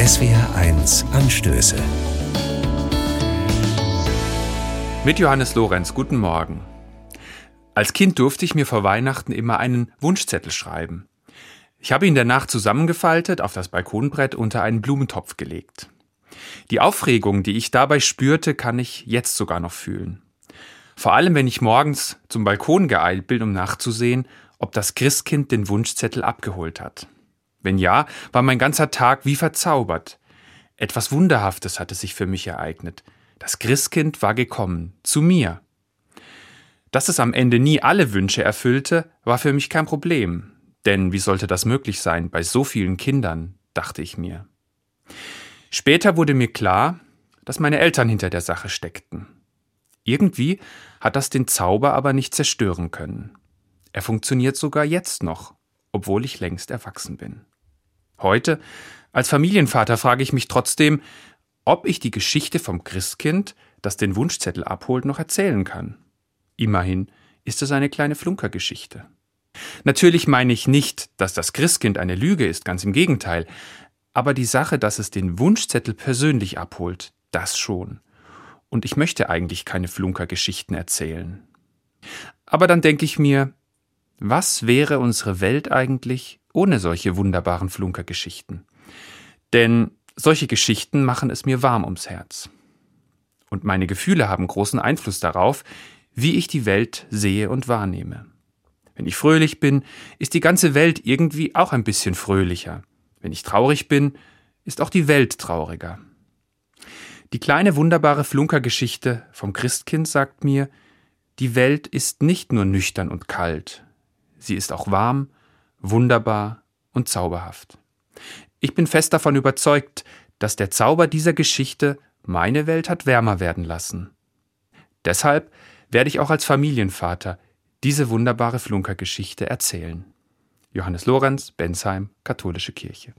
SWR1 Anstöße. Mit Johannes Lorenz, guten Morgen. Als Kind durfte ich mir vor Weihnachten immer einen Wunschzettel schreiben. Ich habe ihn danach zusammengefaltet, auf das Balkonbrett unter einen Blumentopf gelegt. Die Aufregung, die ich dabei spürte, kann ich jetzt sogar noch fühlen. Vor allem, wenn ich morgens zum Balkon geeilt bin, um nachzusehen, ob das Christkind den Wunschzettel abgeholt hat. Wenn ja, war mein ganzer Tag wie verzaubert. Etwas Wunderhaftes hatte sich für mich ereignet. Das Christkind war gekommen, zu mir. Dass es am Ende nie alle Wünsche erfüllte, war für mich kein Problem. Denn wie sollte das möglich sein bei so vielen Kindern, dachte ich mir. Später wurde mir klar, dass meine Eltern hinter der Sache steckten. Irgendwie hat das den Zauber aber nicht zerstören können. Er funktioniert sogar jetzt noch, obwohl ich längst erwachsen bin. Heute, als Familienvater, frage ich mich trotzdem, ob ich die Geschichte vom Christkind, das den Wunschzettel abholt, noch erzählen kann. Immerhin ist es eine kleine Flunkergeschichte. Natürlich meine ich nicht, dass das Christkind eine Lüge ist, ganz im Gegenteil, aber die Sache, dass es den Wunschzettel persönlich abholt, das schon. Und ich möchte eigentlich keine Flunkergeschichten erzählen. Aber dann denke ich mir, was wäre unsere Welt eigentlich, ohne solche wunderbaren Flunkergeschichten. Denn solche Geschichten machen es mir warm ums Herz. Und meine Gefühle haben großen Einfluss darauf, wie ich die Welt sehe und wahrnehme. Wenn ich fröhlich bin, ist die ganze Welt irgendwie auch ein bisschen fröhlicher. Wenn ich traurig bin, ist auch die Welt trauriger. Die kleine wunderbare Flunkergeschichte vom Christkind sagt mir, die Welt ist nicht nur nüchtern und kalt, sie ist auch warm wunderbar und zauberhaft. Ich bin fest davon überzeugt, dass der Zauber dieser Geschichte meine Welt hat wärmer werden lassen. Deshalb werde ich auch als Familienvater diese wunderbare Flunkergeschichte erzählen. Johannes Lorenz, Bensheim, Katholische Kirche.